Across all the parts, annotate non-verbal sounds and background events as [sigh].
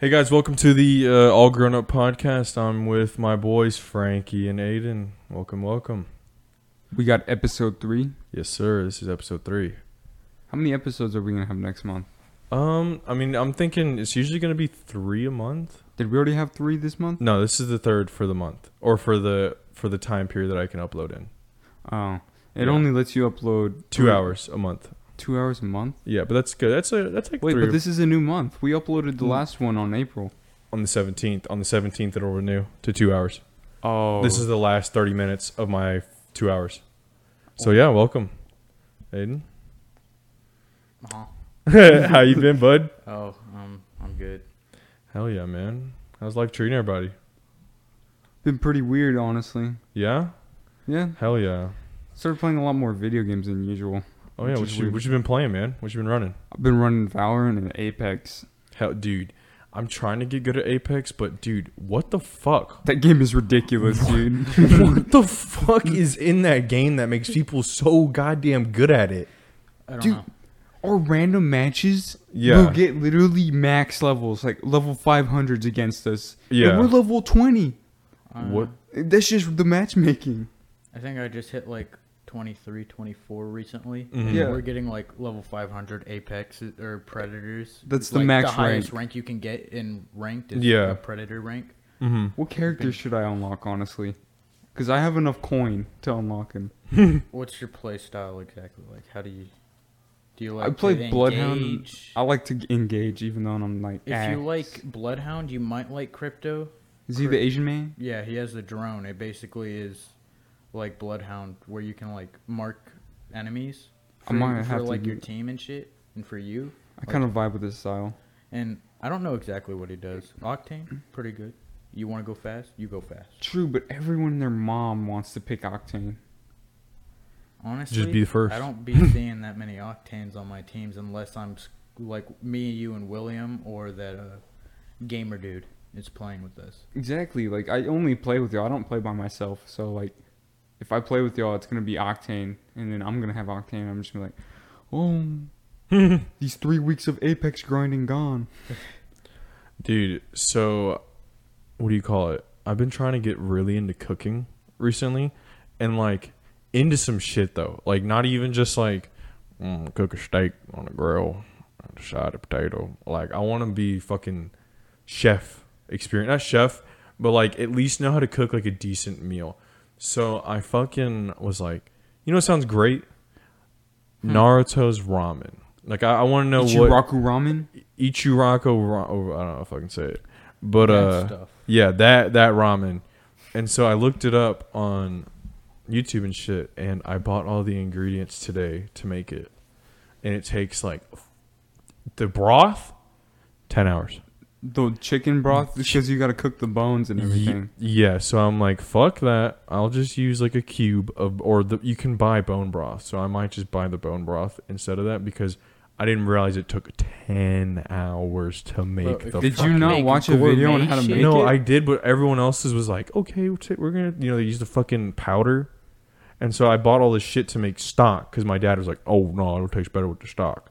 Hey guys, welcome to the uh, All Grown Up podcast. I'm with my boys Frankie and Aiden. Welcome, welcome. We got episode three. Yes, sir. This is episode three. How many episodes are we gonna have next month? Um, I mean, I'm thinking it's usually gonna be three a month. Did we already have three this month? No, this is the third for the month, or for the for the time period that I can upload in. Oh, it Yeah. only lets you upload Two three- hours a month. Two hours a month. Yeah, but that's good. That's a that's like Wait, three but this is a new month. We uploaded the Mm. last one on April. on the 17th. On the 17th, it'll renew to two hours. Oh, This is the last 30 minutes of my two hours. So yeah, welcome, Aiden. Uh-huh. [laughs] How you been, bud? Oh, um, I'm good. Hell yeah, man. How's life treating everybody? been pretty weird, honestly. Yeah. Yeah, Hell yeah. started playing a lot more video games than usual. Oh yeah. Which What is you weird. what you been playing, man? What you been running? I've been running Valorant and Apex. Hell, dude. I'm trying to get good at Apex, but dude, what the fuck? That game is ridiculous, dude. [laughs] [laughs] what the fuck is in that game that makes people so goddamn good at it? I don't Dude, know. Our random matches Yeah. will get literally max levels, like level 500s against us. Yeah. And we're level 20. I, What? That's just the matchmaking. I think I just hit like 23, 24 recently. Mhm. Yeah. We're getting like level 500 Apex or Predators. That's the like, max The highest rank you can get in ranked is Yeah. a Predator rank. Mm-hmm. What character should I unlock, honestly? Because I have enough coin to unlock him. [laughs] What's your play style exactly? Like, how do you do you like I play Bloodhound. I like to engage, even though I'm like. If "Ah." you like Bloodhound, you might like Crypto. is he the Asian man? Yeah, he has the drone. It basically is like Bloodhound, where you can like mark enemies I for, might for have to like your do- team and shit, and for you. I kind of vibe with this style. And I don't know exactly what he does. Octane, pretty good. You want to go fast? You go fast. True, but everyone and their mom wants to pick Octane. Honestly, Just be the first. I don't be [laughs] seeing that many Octanes on my teams unless I'm s- like me, you, and William, or that uh, gamer dude is playing with us. Exactly. Like I only play with y'all. I don't play by myself. So like, if I play with y'all, it's gonna be Octane, and then I'm gonna have Octane. I'm just gonna be like, oh, [laughs] these three weeks of Apex grinding gone. Dude, so what do you call it? I've been trying to get really into cooking recently and like into some shit though. Like not even just like mm, cook a steak on a grill, and a side of potato. Like I want to be fucking chef experience, not chef, but like at least know how to cook like a decent meal. So I fucking was like, you know, what sounds great. Hmm. Naruto's ramen. Like I, I want to know what Ichiraku ramen. Ichiraku. Ra- oh, I don't know if I can say it, but That uh, stuff. yeah, that that ramen. And so I looked it up on YouTube and shit, and I bought all the ingredients today to make it, and it takes like the broth, ten hours. The chicken broth because you gotta cook the bones and everything. Yeah, so I'm like, fuck that. I'll just use like a cube of, or the you can buy bone broth. So I might just buy the bone broth instead of that because I didn't realize it took ten hours to make if the. you Did fucking you not make watch a video on how to gourmet make shit- no, it? I did, but everyone else's was like, okay, we'll ta- we're gonna, you know, they used the fucking powder, and so I bought all this shit to make stock because my dad was like, oh no, it tastes better with the stock.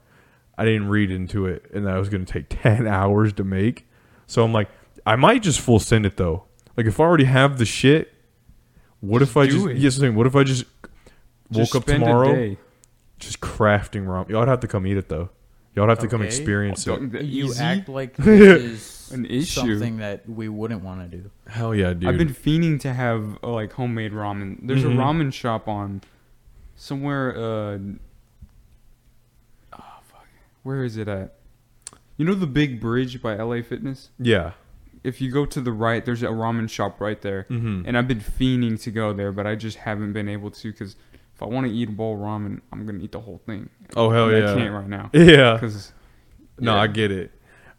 I didn't read into it, and that was gonna take [laughs] ten hours to make. So I'm like, I might just full send it though. Like if I already have the shit, what Just if I just it. yes, I'm what if I just woke Just up spend a tomorrow day. just crafting ramen? Y'all'd have to come eat it though. Y'all'd have to come Okay. experience it. You easy? act like [laughs] this is An issue. something that we wouldn't want to do. Hell yeah, dude. I've been fiending to have uh, like homemade ramen. There's Mhm. a ramen shop on somewhere. Uh, fuck, where is it at? You know the big bridge by LA Fitness. yeah. If you go to the right, there's a ramen shop right there, Mm-hmm. and I've been fiending to go there, but I just haven't been able to because if I want to eat a bowl of ramen, I'm gonna eat the whole thing. oh hell And yeah. I can't right now [laughs] Yeah. because No, Yeah. I get it.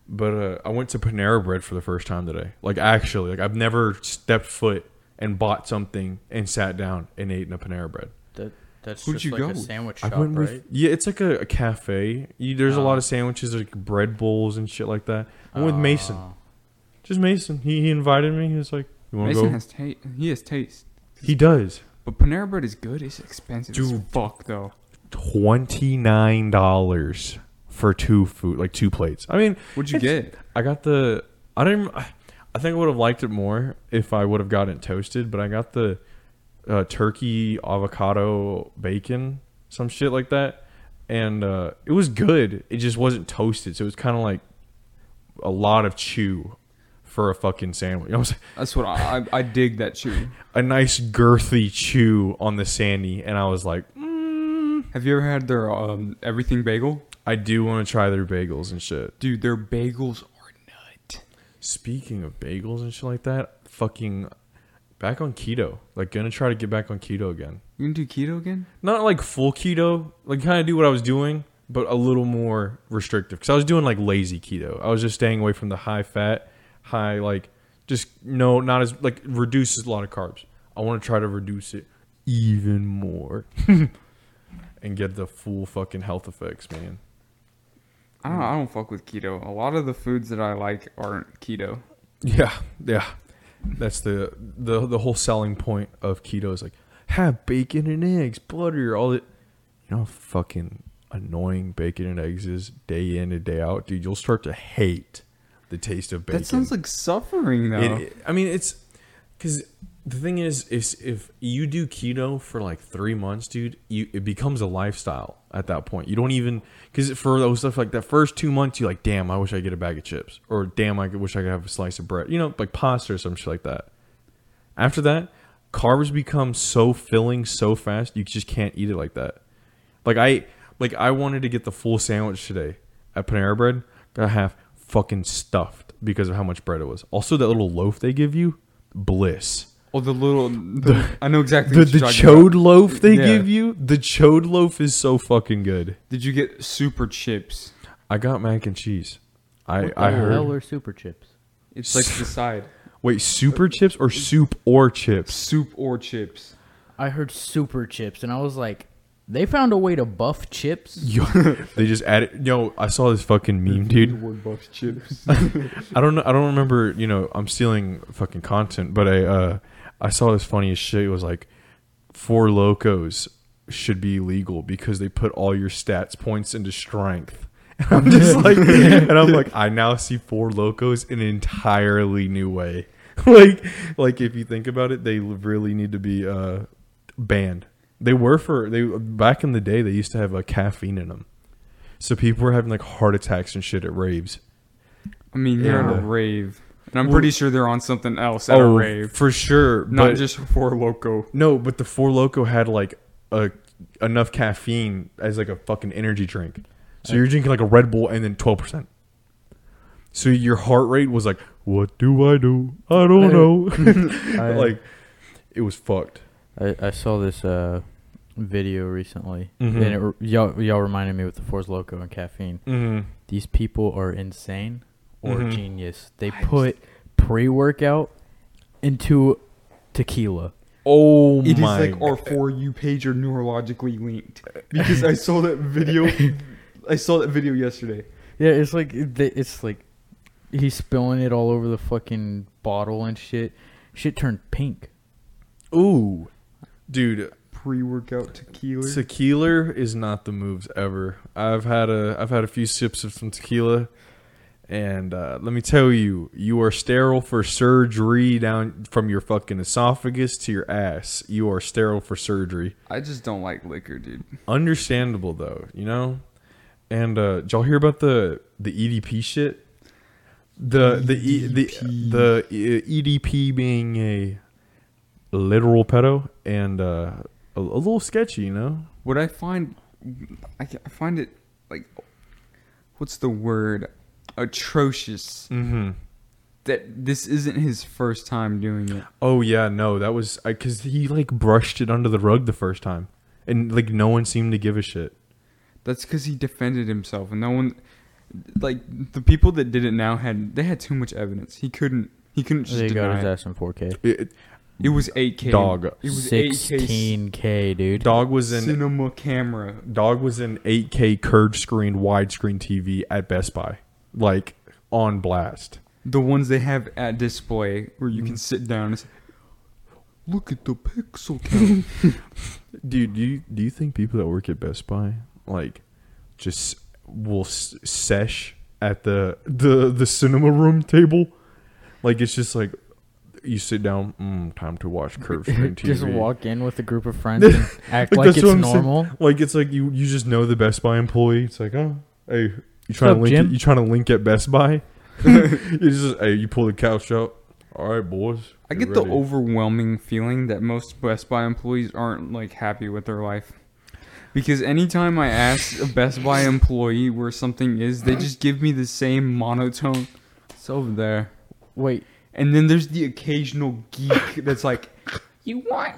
But uh, I went to Panera Bread for the first time today. Like actually, like I've never stepped foot and bought something and sat down and ate in a Panera Bread. That that's Who'd just you like go a with? sandwich I shop, went right? with yeah, it's like a, a cafe. You, there's a Oh. lot of oh. sandwiches, like bread bowls and shit like that. I went with oh. Mason, Oh. just Mason. He he invited me. He was like, "You want to go?" Mason has taste. He has taste. he does. But Panera Bread is good. It's expensive as Dude. fuck though. Twenty nine dollars for two food, like two plates. I mean, What'd you get? I got the I didn't. I I think I would have liked it more if I would have gotten it toasted, but I got the uh, turkey avocado bacon, some shit like that, and uh, it was good. It just wasn't toasted, so it was kind of like a lot of chew for a fucking sandwich. You know what? That's what I I, I dig that chew. A nice girthy chew on the sandy, and I was like, mm, Have you ever had their um, everything bagel? I do want to try their bagels and shit. Dude, their bagels are nut. Speaking of bagels and shit like that, fucking back on keto. Like gonna try to get back on keto again. You gonna do keto again? Not like full keto, like kind of do what I was doing, but a little more restrictive. Cause I was doing like lazy keto. I was just staying away from the high fat, high like just no, not as like reduces a lot of carbs. I want to try to reduce it even more [laughs] and get the full fucking health effects, man. I don't. I don't fuck with keto. A lot of the foods that I like aren't keto. Yeah, yeah. That's the the the whole selling point of keto is like have bacon and eggs, butter, all it. You know, how fucking annoying bacon and eggs is day in and day out, dude. You'll start to hate the taste of bacon. That sounds like suffering, though. It, I mean, it's because the thing is, is if you do keto for like three months, dude, you it becomes a lifestyle at that point. You don't even because for those stuff like that first two months, you're like, damn, I wish I get a bag of chips, or damn, I wish I could have a slice of bread. You know, like pasta or some shit like that. After that, carbs become so filling so fast, you just can't eat it like that. Like I, like I wanted to get the full sandwich today at Panera Bread. Got half fucking stuffed because of how much bread it was. Also, that little loaf they give you, bliss. Oh, the little. The, I know exactly. The what the you're talking chode about. loaf they Yeah. give you, the chode loaf is so fucking good. Did you get super chips? I got mac and cheese. I What the I heard. hell are super chips? It's like the side Wait, super chips or soup or chips? soup or chips. I heard super chips, and I was like, they found a way to buff chips. [laughs] Yo, they just added. Yo, I saw this fucking meme, dude. Word buffs chips. [laughs] I don't know. I don't remember. You know, I'm stealing fucking content, but I uh, I saw this funniest shit. It was like Four Lokos should be illegal because they put all your stats points into strength. And [laughs] I'm just like, and I'm like, I now see Four Lokos in an entirely new way. [laughs] like, like if you think about it, they really need to be uh, banned. They were for they back in the day. They used to have a caffeine in them, so people were having like heart attacks and shit at raves. I mean, you're at Yeah. a rave, and I'm pretty sure they're on something else at a rave, Oh, for sure. not but- just Four Loko. No, but the Four Loko had like a enough caffeine as like a fucking energy drink. So you're drinking like a Red Bull and then twelve percent. So your heart rate was like, what do I do? I don't [laughs] know. I- [laughs] [laughs] like it was fucked. I, I saw this uh, video recently, Mhm. and it, re- y'all, y'all reminded me with the Force Loco and caffeine. Mm-hmm. These people are insane or Mhm. genius. They I put pre workout into tequila. Oh It is my! like our for you page are neurologically linked because I saw that video. [laughs] I saw that video yesterday. Yeah, it's like it's like he's spilling it all over the fucking bottle and shit. Shit turned pink. Ooh, dude, Pre-workout tequila. tequila is not the moves ever. I've had a I've had a few sips of some tequila, and uh, let me tell you, you are sterile for surgery down from your fucking esophagus to your ass. You are sterile for surgery. I just don't like liquor, dude. Understandable though, you know. And uh, did y'all hear about the the EDP shit? The the e, the EDP. the E- EDP being a literal pedo and uh, a, a little sketchy, you know. What I find, I, I find it like, what's the word? Atrocious. Mm-hmm. That this isn't his first time doing it. Oh yeah, no, that was because he like brushed it under the rug the first time, and like no one seemed to give a shit. That's because he defended himself, and no one, like the people that did it now had they had too much evidence. He couldn't. He couldn't just They got deny his it. ass in 4K. It, It was 8K. Dog. It was 8K 16K, dude. dog was in cinema camera. dog was in 8K curved screen widescreen TV at Best Buy, like on blast. The ones they have at display where you can Mhm. sit down and say, look at the pixel count. [laughs] Dude, do you do you think people that work at Best Buy like just will s- sesh at the the the cinema room table Like it's just like you sit down, mm, time to watch curve [laughs] screen TV. Just walk in with a group of friends and [laughs] act Like, like that's it's what I'm saying. normal. Like it's like you you just know the Best Buy employee. It's like, oh, hey, you trying up, to link Jim? it, you trying to link at Best Buy? [laughs] you just hey, you pull the couch out. All right, boys. I get get the overwhelming feeling that most Best Buy employees aren't like happy with their life. Because anytime I ask a Best Buy employee where something is, they just give me the same monotone. It's over there. Wait, And then there's the occasional geek that's like, "You want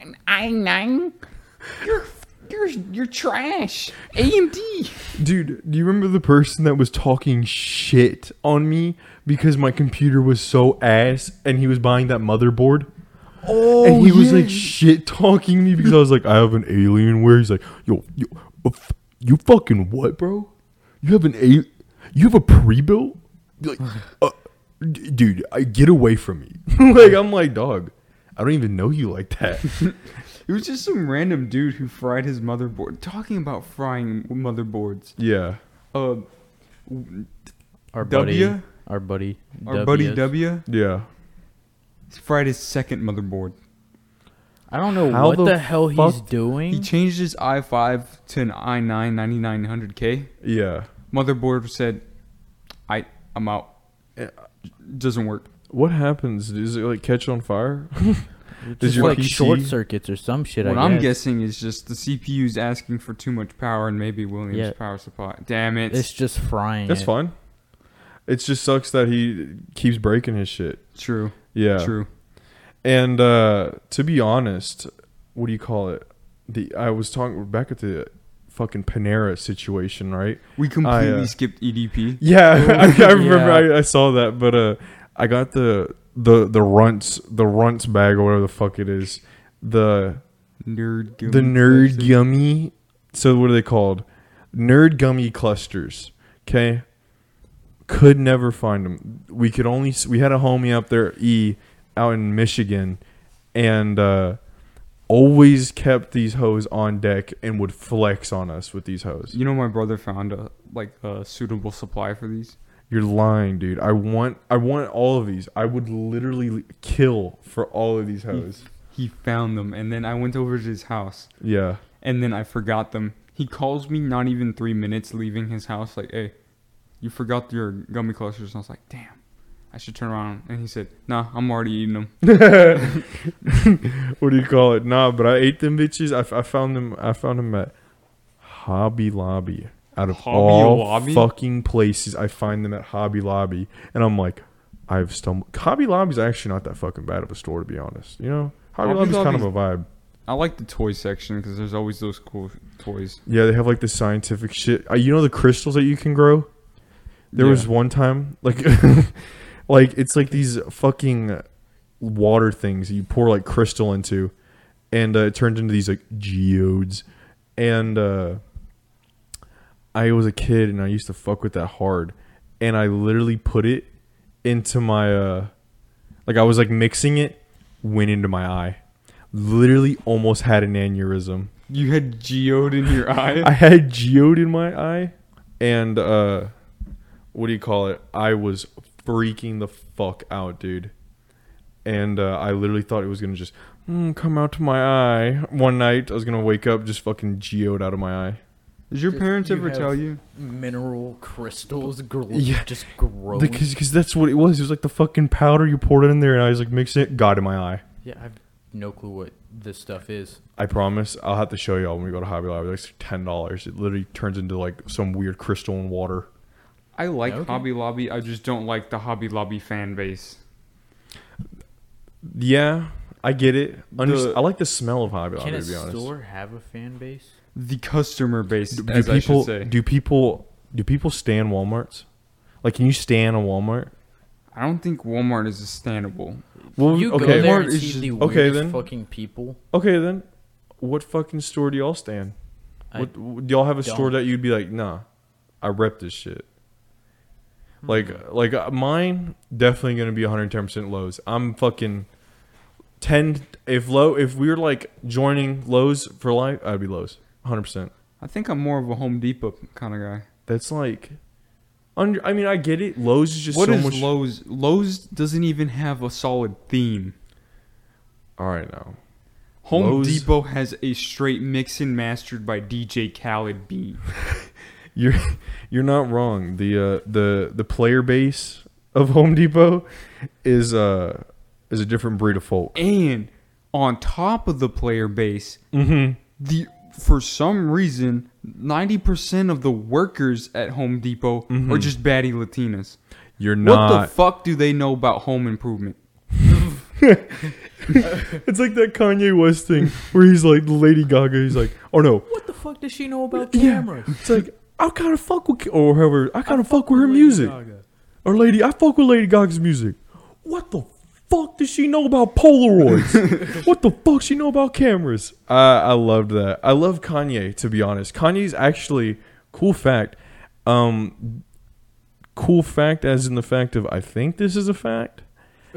an i9? You're you're you're trash. AMD." Dude, do you remember the person that was talking shit on me because my computer was so ass and he was buying that motherboard? Oh, and he was like shit talking me because I was like, I have an Alienware. He's like, yo, yo, uh, you fucking what, bro? You have an a, you have a pre-built? Like, [sighs] uh, dude, I get away from me. [laughs] like I'm like, dog, I don't even know you like that. [laughs] It was just some random dude who fried his motherboard. Talking about frying motherboards. yeah, Uh, our buddy, W, our buddy, our buddy Ws. W, yeah. fried his second motherboard. I don't know How what the the, hell he's fuck- doing. He changed his i5 to an i9 9900K. Yeah. Motherboard said, "I I'm out. Yeah. Doesn't work." What happens? Does it like catch on fire? [laughs] It's Does just your like PC short circuits or some shit. what I I'm guessing is just the CPU's asking for too much power and maybe Williams' Yeah. power supply. Damn it! it's just frying. That's it. fine. It just sucks that he keeps breaking his shit. True. Yeah. True. And uh to be honest, what do you call it? The I was talking back at the fucking Panera situation, right? We completely uh, skipped EDP. Yeah, [laughs] I, I remember Yeah. I, I saw that, but uh I got the the the runts the runts bag or whatever the fuck it is. The Nerd. the gummy nerd cluster. gummy. So what are they called? Nerd gummy clusters. Okay. Could never find them. We could only we had a homie up there, E, out in Michigan, and uh, always kept these hoes on deck and would flex on us with these hoes. You know, my brother found a like a suitable supply for these. You're lying, dude. I want I want all of these. I would literally kill for all of these hoes. He found them, and then I went over to his house, Yeah. and then I forgot them. He calls me not even three minutes leaving his house, like, "Hey, you forgot your gummy clusters." And I was like, "Damn, I should turn around." And he said, "Nah, I'm already eating them." [laughs] [laughs] what do you call it? Nah, but I ate them bitches. I, f- I found them. I found them at Hobby Lobby. Out of Hobby all Lobby? fucking places, I find them at Hobby Lobby, and I'm like, I've stumbled. Hobby Lobby's actually not that fucking bad of a store, to be honest. You know, Hobby, Hobby Lobby's kind of a vibe. I like the toy section because there's always those cool toys. Yeah, they have like the scientific shit. Uh, you know the crystals that you can grow. There was one time, like, [laughs] like it's like these fucking water things you pour like crystal into, and uh, it turns into these like geodes. And uh, I was a kid and I used to fuck with that hard, and I literally put it into my uh, like I was like mixing it, went into my eye, literally almost had an aneurysm. You had geode in your [laughs] eye. I had geode in my eye, and uh, what do you call it? I was freaking the fuck out, dude. And uh, I literally thought it was gonna just mm, come out to my eye one night. I was gonna wake up just fucking geode out of my eye. Did your Just- parents you ever have- tell you? mineral crystals gr- [laughs] Yeah. just grow. Because cause that's what it was. It was like the fucking powder you poured it in there, and I was like mixing it. Got in my eye. yeah, I have no clue what this stuff is. I promise. I'll have to show y'all when we go to Hobby Lobby. It's like ten dollars. It literally turns into like some weird crystal and water. I like Okay. Hobby Lobby. I just don't like the Hobby Lobby fan base. Yeah, I get it. Under- The- I like the smell of Hobby Lobby. Can Lobby. a To be honest. store have a fan base? The customer base, do, do as I people should say. do people do people stand Walmart's? Like, can you stand a Walmart? I don't think Walmart is standable. Well, you okay, go there Walmart and see just- the okay, weirdest then. fucking people. okay then. What fucking store do y'all stand? I What, do y'all have a store don't. that you'd be like, nah, I rep this shit. Like, Hmm. like uh, mine definitely gonna be 110 percent Lowe's. I'm fucking ten. If low, if we were like joining Lowe's for life, I'd be Lowe's 100. percent I think I'm more of a Home Depot kind of guy. That's like Under, I mean, I get it. Lowe's is just What so is much. Lowe's? Lowe's doesn't even have a solid theme. All right, now. Home Lowe's- Depot has a straight mix and mastered by DJ Khaled beat. [laughs] You're you're not wrong. The uh, the the player base of Home Depot is uh is a different breed of folk. And on top of the player base, Mm-hmm. the for some reason, ninety percent of the workers at Home Depot are Mhm. just baddie Latinas. You're not. What the fuck do they know about home improvement? [laughs] it's like that Kanye West thing where he's like Lady Gaga. He's like, oh no, What the fuck does she know about Yeah. cameras? it's like I kind of fuck with or however I kind of fuck with her music. Gaga. Or lady, I fuck with Lady Gaga's music. What the fuck does she know about Polaroids? [laughs] what the fuck she know about cameras? Uh, I loved that. I love Kanye to be honest. Kanye's actually cool fact. Um, cool fact as in the fact of I think this is a fact, [laughs]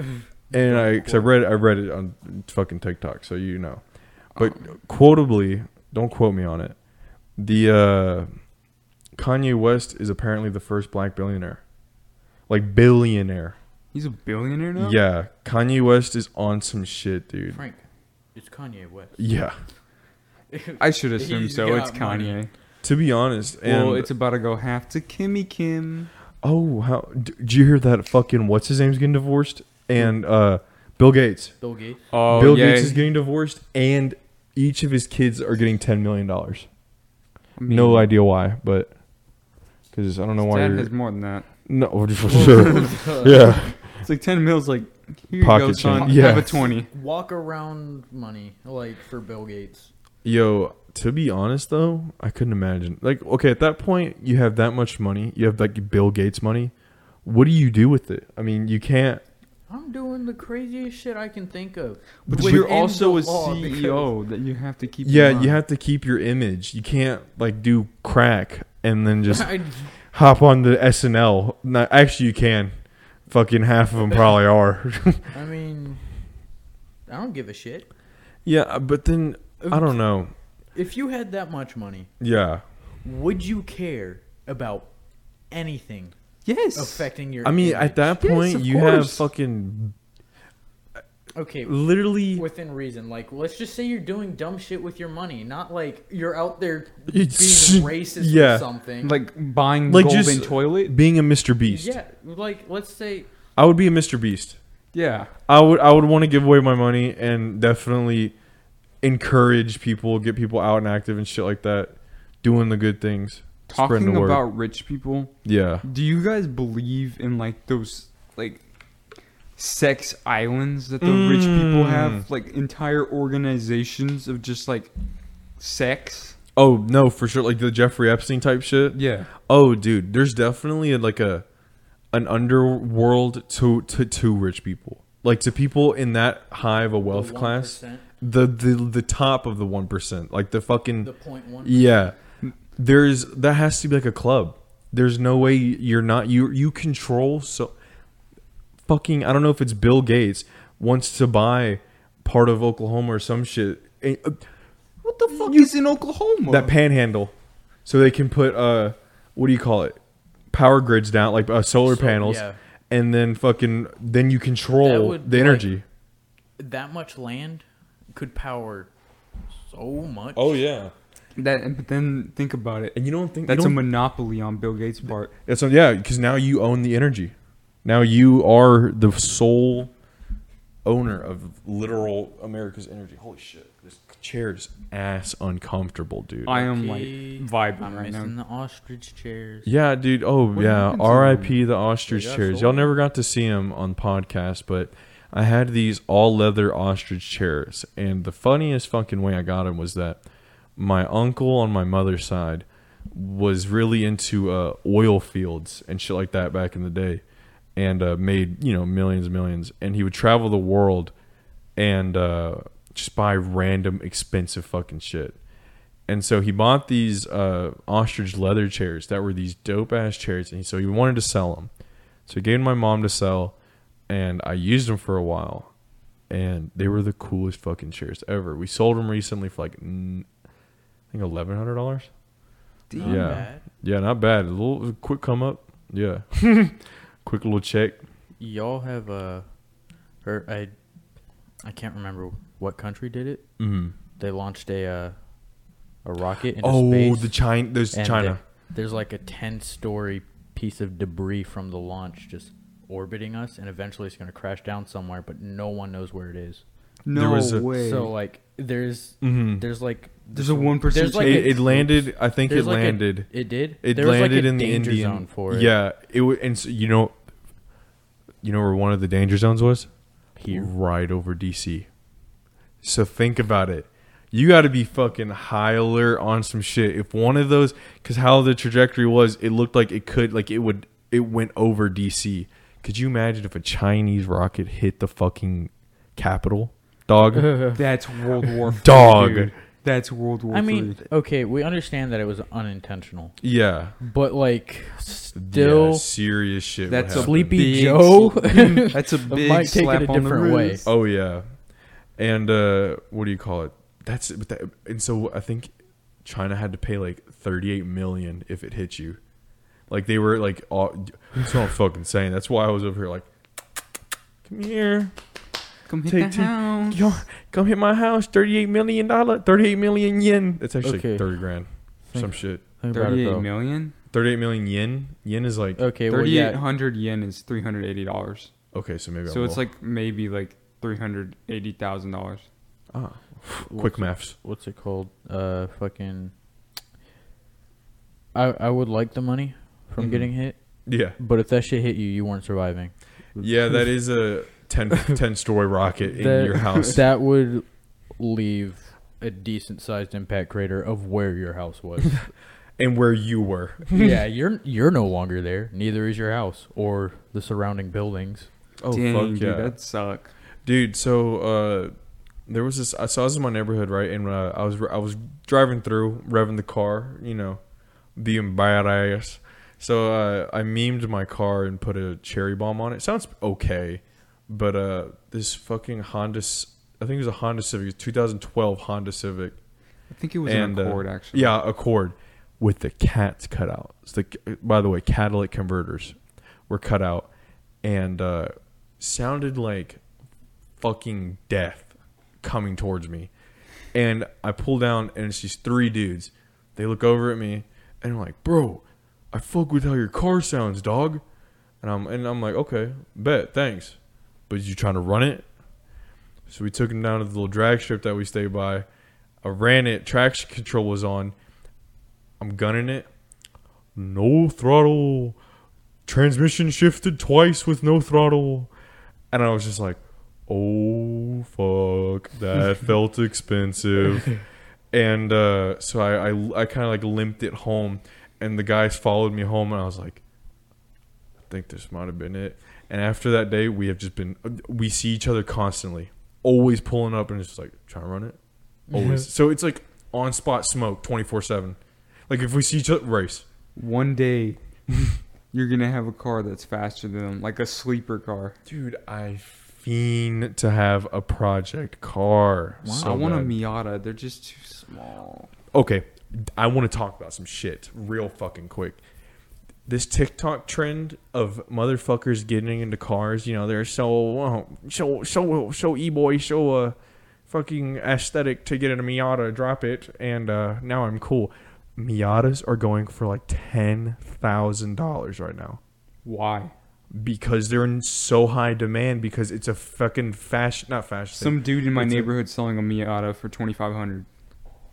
and I because I read I read it on fucking TikTok, so you know. But quotably, don't quote me on it. The uh, Kanye West is apparently the first black billionaire, like billionaire. He's a billionaire now. Yeah, Kanye West is on some shit, dude. Frank, it's Kanye West. Yeah, [laughs] I should assume He's so. It's got money. Kanye. to be honest, and well, it's about to go half to Kimmy Kim. oh, how d- did you hear that? Fucking what's his name's getting divorced, and uh, Bill Gates. Bill Gates. Oh, Bill yeah. Gates is getting divorced, and each of his kids are getting ten million dollars. I mean, No idea why, but because I don't know his why. Dad You're, has more than that. no, [laughs] for [laughs] sure. yeah, It's like ten mils. Like here you Pocket go, son. change. Yeah. Have a twenty. Walk around money like for Bill Gates. Yo, to be honest though, I couldn't imagine. Like, okay, at that point, you have that much money. You have like Bill Gates money. What do you do with it? I mean, you can't. I'm doing the craziest shit I can think of. But Within you're also a the law, CEO that you have to keep. in Yeah, mind. you have to keep your image. You can't like do crack and then [laughs] just I, hop on the SNL. No, actually, you can. Fucking half of them probably are. [laughs] I mean, I don't give a shit. yeah, but then I don't know. If you had that much money, Yeah, would you care about anything Yes. affecting your? I mean, image? at that Yes, point, of you have course. fucking okay, literally. within reason. Like, let's just say you're doing dumb shit with your money, not like you're out there It's- being [laughs] racist yeah. or something. like buying Like golden just- toilet. being a Mr. Beast. yeah, like let's say I would be a Mr. Beast. Yeah. I would I would want to give away my money and definitely encourage people, get people out and active and shit like that, doing the good things, Talking about rich people, yeah, do you guys believe in like those like sex islands that the rich people Mm. have? Like entire organizations of just like sex? Oh no, for sure, like the Jeffrey Epstein type shit. Yeah. Oh, dude, there's definitely like a an underworld to to to rich people, like to people in that high of a wealth the class, the the the top of the one percent, like the fucking the point one. Yeah. There's that has to be like a club. There's no way you're not you you control so fucking I don't know if it's Bill Gates wants to buy part of Oklahoma or some shit. Eh, uh, What the fuck is in Oklahoma? That panhandle. So they can put uh what do you call it? Power grids down like uh, solar So, panels yeah. and then fucking then you control would, the like- energy. That much land could power so much. Oh, yeah. that, but then think about it. And you don't think That's a don't, monopoly on Bill Gates' part. That's what, yeah, because now you own the energy. Now you are the sole owner of literal America's energy. Holy shit, this chair is ass uncomfortable, dude. I am like vibing I'm right missing now. the ostrich chairs. yeah, dude. Oh What yeah, happened to R.I.P. the ostrich They got chairs. sold. Y'all never got to see them on podcast, but I had these all leather ostrich chairs, and the funniest fucking way I got them was that my uncle on my mother's side was really into uh, oil fields and shit like that back in the day, and uh, made you know millions and millions. And he would travel the world and uh, just buy random expensive fucking shit. And so he bought these uh, ostrich leather chairs that were these dope ass chairs, and so he wanted to sell them. So he gave my mom to sell, and I used them for a while, and they were the coolest fucking chairs ever. We sold them recently for like I think eleven hundred dollars. Yeah. bad. Yeah, not bad. A little a quick come up. Yeah. [laughs] Quick little check. Y'all have uh, or I, I can't remember what country did it. Mm. They launched a uh, a rocket into Oh, space. the China. There's and China. there- there's like a ten story piece of debris from the launch just orbiting us, and eventually it's gonna crash down somewhere, but no one knows where it is. No was a- way. So like, there's Mhm. there's like There's a 1% there's like it, a- it landed. I think it there's like a- landed. it did. it There was, like, landed a in the danger Indian zone for it. Yeah, it was, and so, you know, you know where one of the danger zones was Here. right over DC. So think about it. You got to be fucking high alert on some shit. If one of those, because how the trajectory was, it looked like it could, like it would, it went over DC. Could you imagine if a Chinese rocket hit the fucking capital, dog? [laughs] That's World War Dog. dude. That's World War I mean, III. okay, we understand that it was unintentional, yeah, but like, still, yeah, serious shit. would That's a happen. Sleepy big Joe sl- [laughs] That's a big might take it slap a on the different way. wrist. Oh yeah, and uh, what do you call it? That's but that, and so I think China had to pay like thirty eight million if it hit you. Like they were like, all, that's what I'm fucking saying. That's why I was over here like, [tsk] come here, Come hit Take the two- house. yo, come hit my house. Thirty eight million dollar, thirty eight million yen. That's actually Okay. thirty grand, some shit. Think about it, Thirty-eight though. million. Thirty eight million yen. Yen is like Okay, well, Thirty-eight yeah, hundred yen is three hundred eighty dollars. okay, so maybe So I'm it's low. like maybe like three hundred eighty thousand dollars. ah, [sighs] quick maths. what's it called? Uh, fucking. I I would like the money from Mhm. getting hit, Yeah, but if that shit hit you, you weren't surviving. yeah, that is a 10, 10 story rocket in That- your [laughs] house. That would leave a decent sized impact crater of where your house was. [laughs] and where you were. yeah, [laughs] you're you're no longer there. Neither is your house or the surrounding buildings. Oh Dang, fuck dude, yeah, that suck. dude. So uh, there was this. I saw this in my neighborhood, right? And uh, I was I was driving through, revving the car, you know, being badass. So uh, I memed my car and put a cherry bomb on it. Sounds okay, but uh, this fucking Honda. I think it was a Honda Civic, 2012 Honda Civic. I think it was And, an uh, Accord actually. Yeah, Accord with the cats cut out. It's the by the way, catalytic converters were cut out and uh, sounded like fucking death coming towards me. And I pull down and it's these three dudes. They look over at me and I'm like, "Bro, I fuck with how your car sounds, dog." And I'm and I'm like, "Okay, bet, thanks." But you trying to run it? So we took him down to the little drag strip that we stay by. I ran it. Traction control was on. I'm gunning it. No throttle. Transmission shifted twice with no throttle. And I was just like, oh, fuck. That [laughs] felt expensive. And uh, so I, I, I kind of like limped it home. And the guys followed me home. And I was like, I think this might have been it. And after that day, we have just been, we see each other constantly. Always pulling up and it's just like, trying to run it. Always. so it's like on spot smoke 24 7. Like if we see each other, race. One day, [laughs] you're gonna have a car that's faster than them, like a sleeper car. Dude, I fiend to have a project car. Wow. So I want a. Miata. They're just too small. Okay, I want to talk about some shit real fucking quick. This TikTok trend of motherfuckers getting into cars, you know, they're so uh, so so so e boy, so uh, fucking aesthetic to get in a Miata, drop it, and uh, now I'm cool. Miatas are going for like ten thousand dollars right now Why? because they're in so high demand because it's a fucking fashion, not fashion. Some dude in my It's a- neighborhood selling a Miata for twenty five hundred.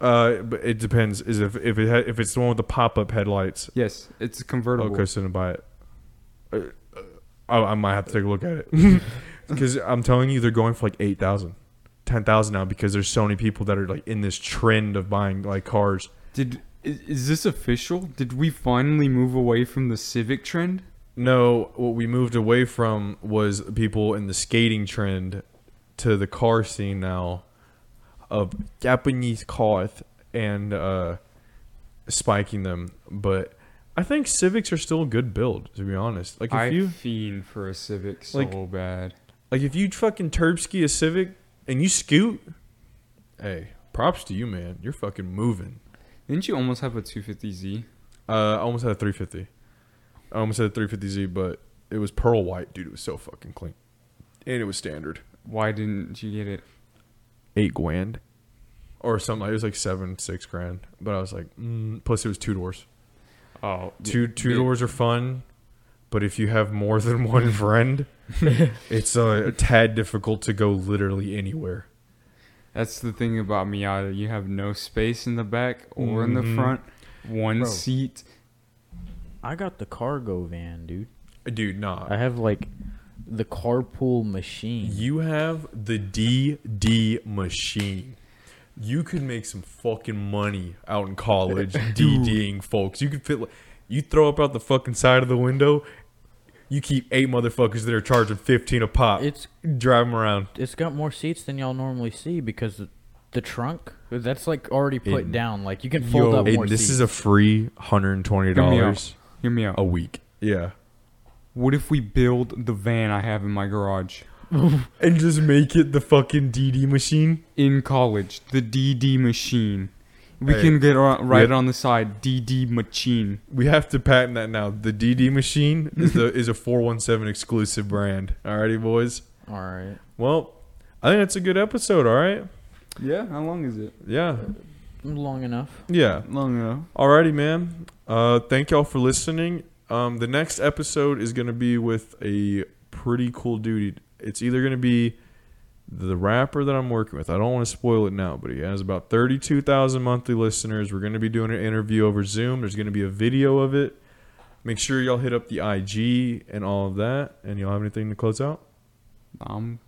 Uh, but it depends. Is if if it ha- if it's the one with the pop up headlights. Yes, it's convertible. Okay, so then buy it. Uh, uh, I, I might have to take a look at it [laughs] because I'm telling you, they're going for like eight thousand, ten thousand now because there's so many people that are like in this trend of buying like cars. Did is, is this official? Did we finally move away from the Civic trend? No, what we moved away from was people in the skating trend to the car scene now of Japanese cars and uh, spiking them. But I think Civics are still a good build, to be honest. Like if I you fiend for a Civic so Like- bad. like if you fucking turb ski a Civic and you scoot, hey, props to you, man. You're fucking moving. Didn't you almost have a 250Z? Uh, I almost had a 350. I almost had a 350Z, but it was pearl white, dude. It was so fucking clean, and it was standard. Why didn't you get it? Eight grand, or something. It was like seven, six grand. But I was like, mm, plus it was two doors. Oh, Two two the- doors are fun, but if you have more [laughs] than one friend, [laughs] it's uh, a tad difficult to go literally anywhere. That's the thing about Miata. You have no space in the back or in the Mhm. front. One Bro. seat. I got the cargo van, dude. Dude, nah. I have like the carpool machine. You have the DD machine. You could make some fucking money out in college [laughs] DDing folks. You could fit. You throw up out the fucking side of the window. You keep eight motherfuckers that are charging fifteen a pop. It's drive them around. it's got more seats than y'all normally see because the, the trunk that's like already put Aiden. down. Like you can fold Yo, up more Aiden, this seats. is a free hundred and twenty dollars Hear me out. a week. Yeah, What if we build the van I have in my garage [laughs] and just make it the fucking DD machine. in college? The DD machine. We Hey, can get on, right we- on the side. DD machine. We have to patent that now. The DD machine is the is a four one seven exclusive brand. Alrighty, boys. All right, Well, I think that's a good episode. All right. Yeah. How long is it? Yeah. long enough. Yeah. Long enough. Alrighty, man. Uh, thank y'all for listening. Um, the next episode is gonna be with a pretty cool dude. It's either gonna be the rapper that I'm working with. I don't want to spoil it now, but he has about 32,000 monthly listeners. We're gonna be doing an interview over Zoom. There's gonna be a video of it. Make sure y'all hit up the IG and all of that. And y'all have anything to close out? I'm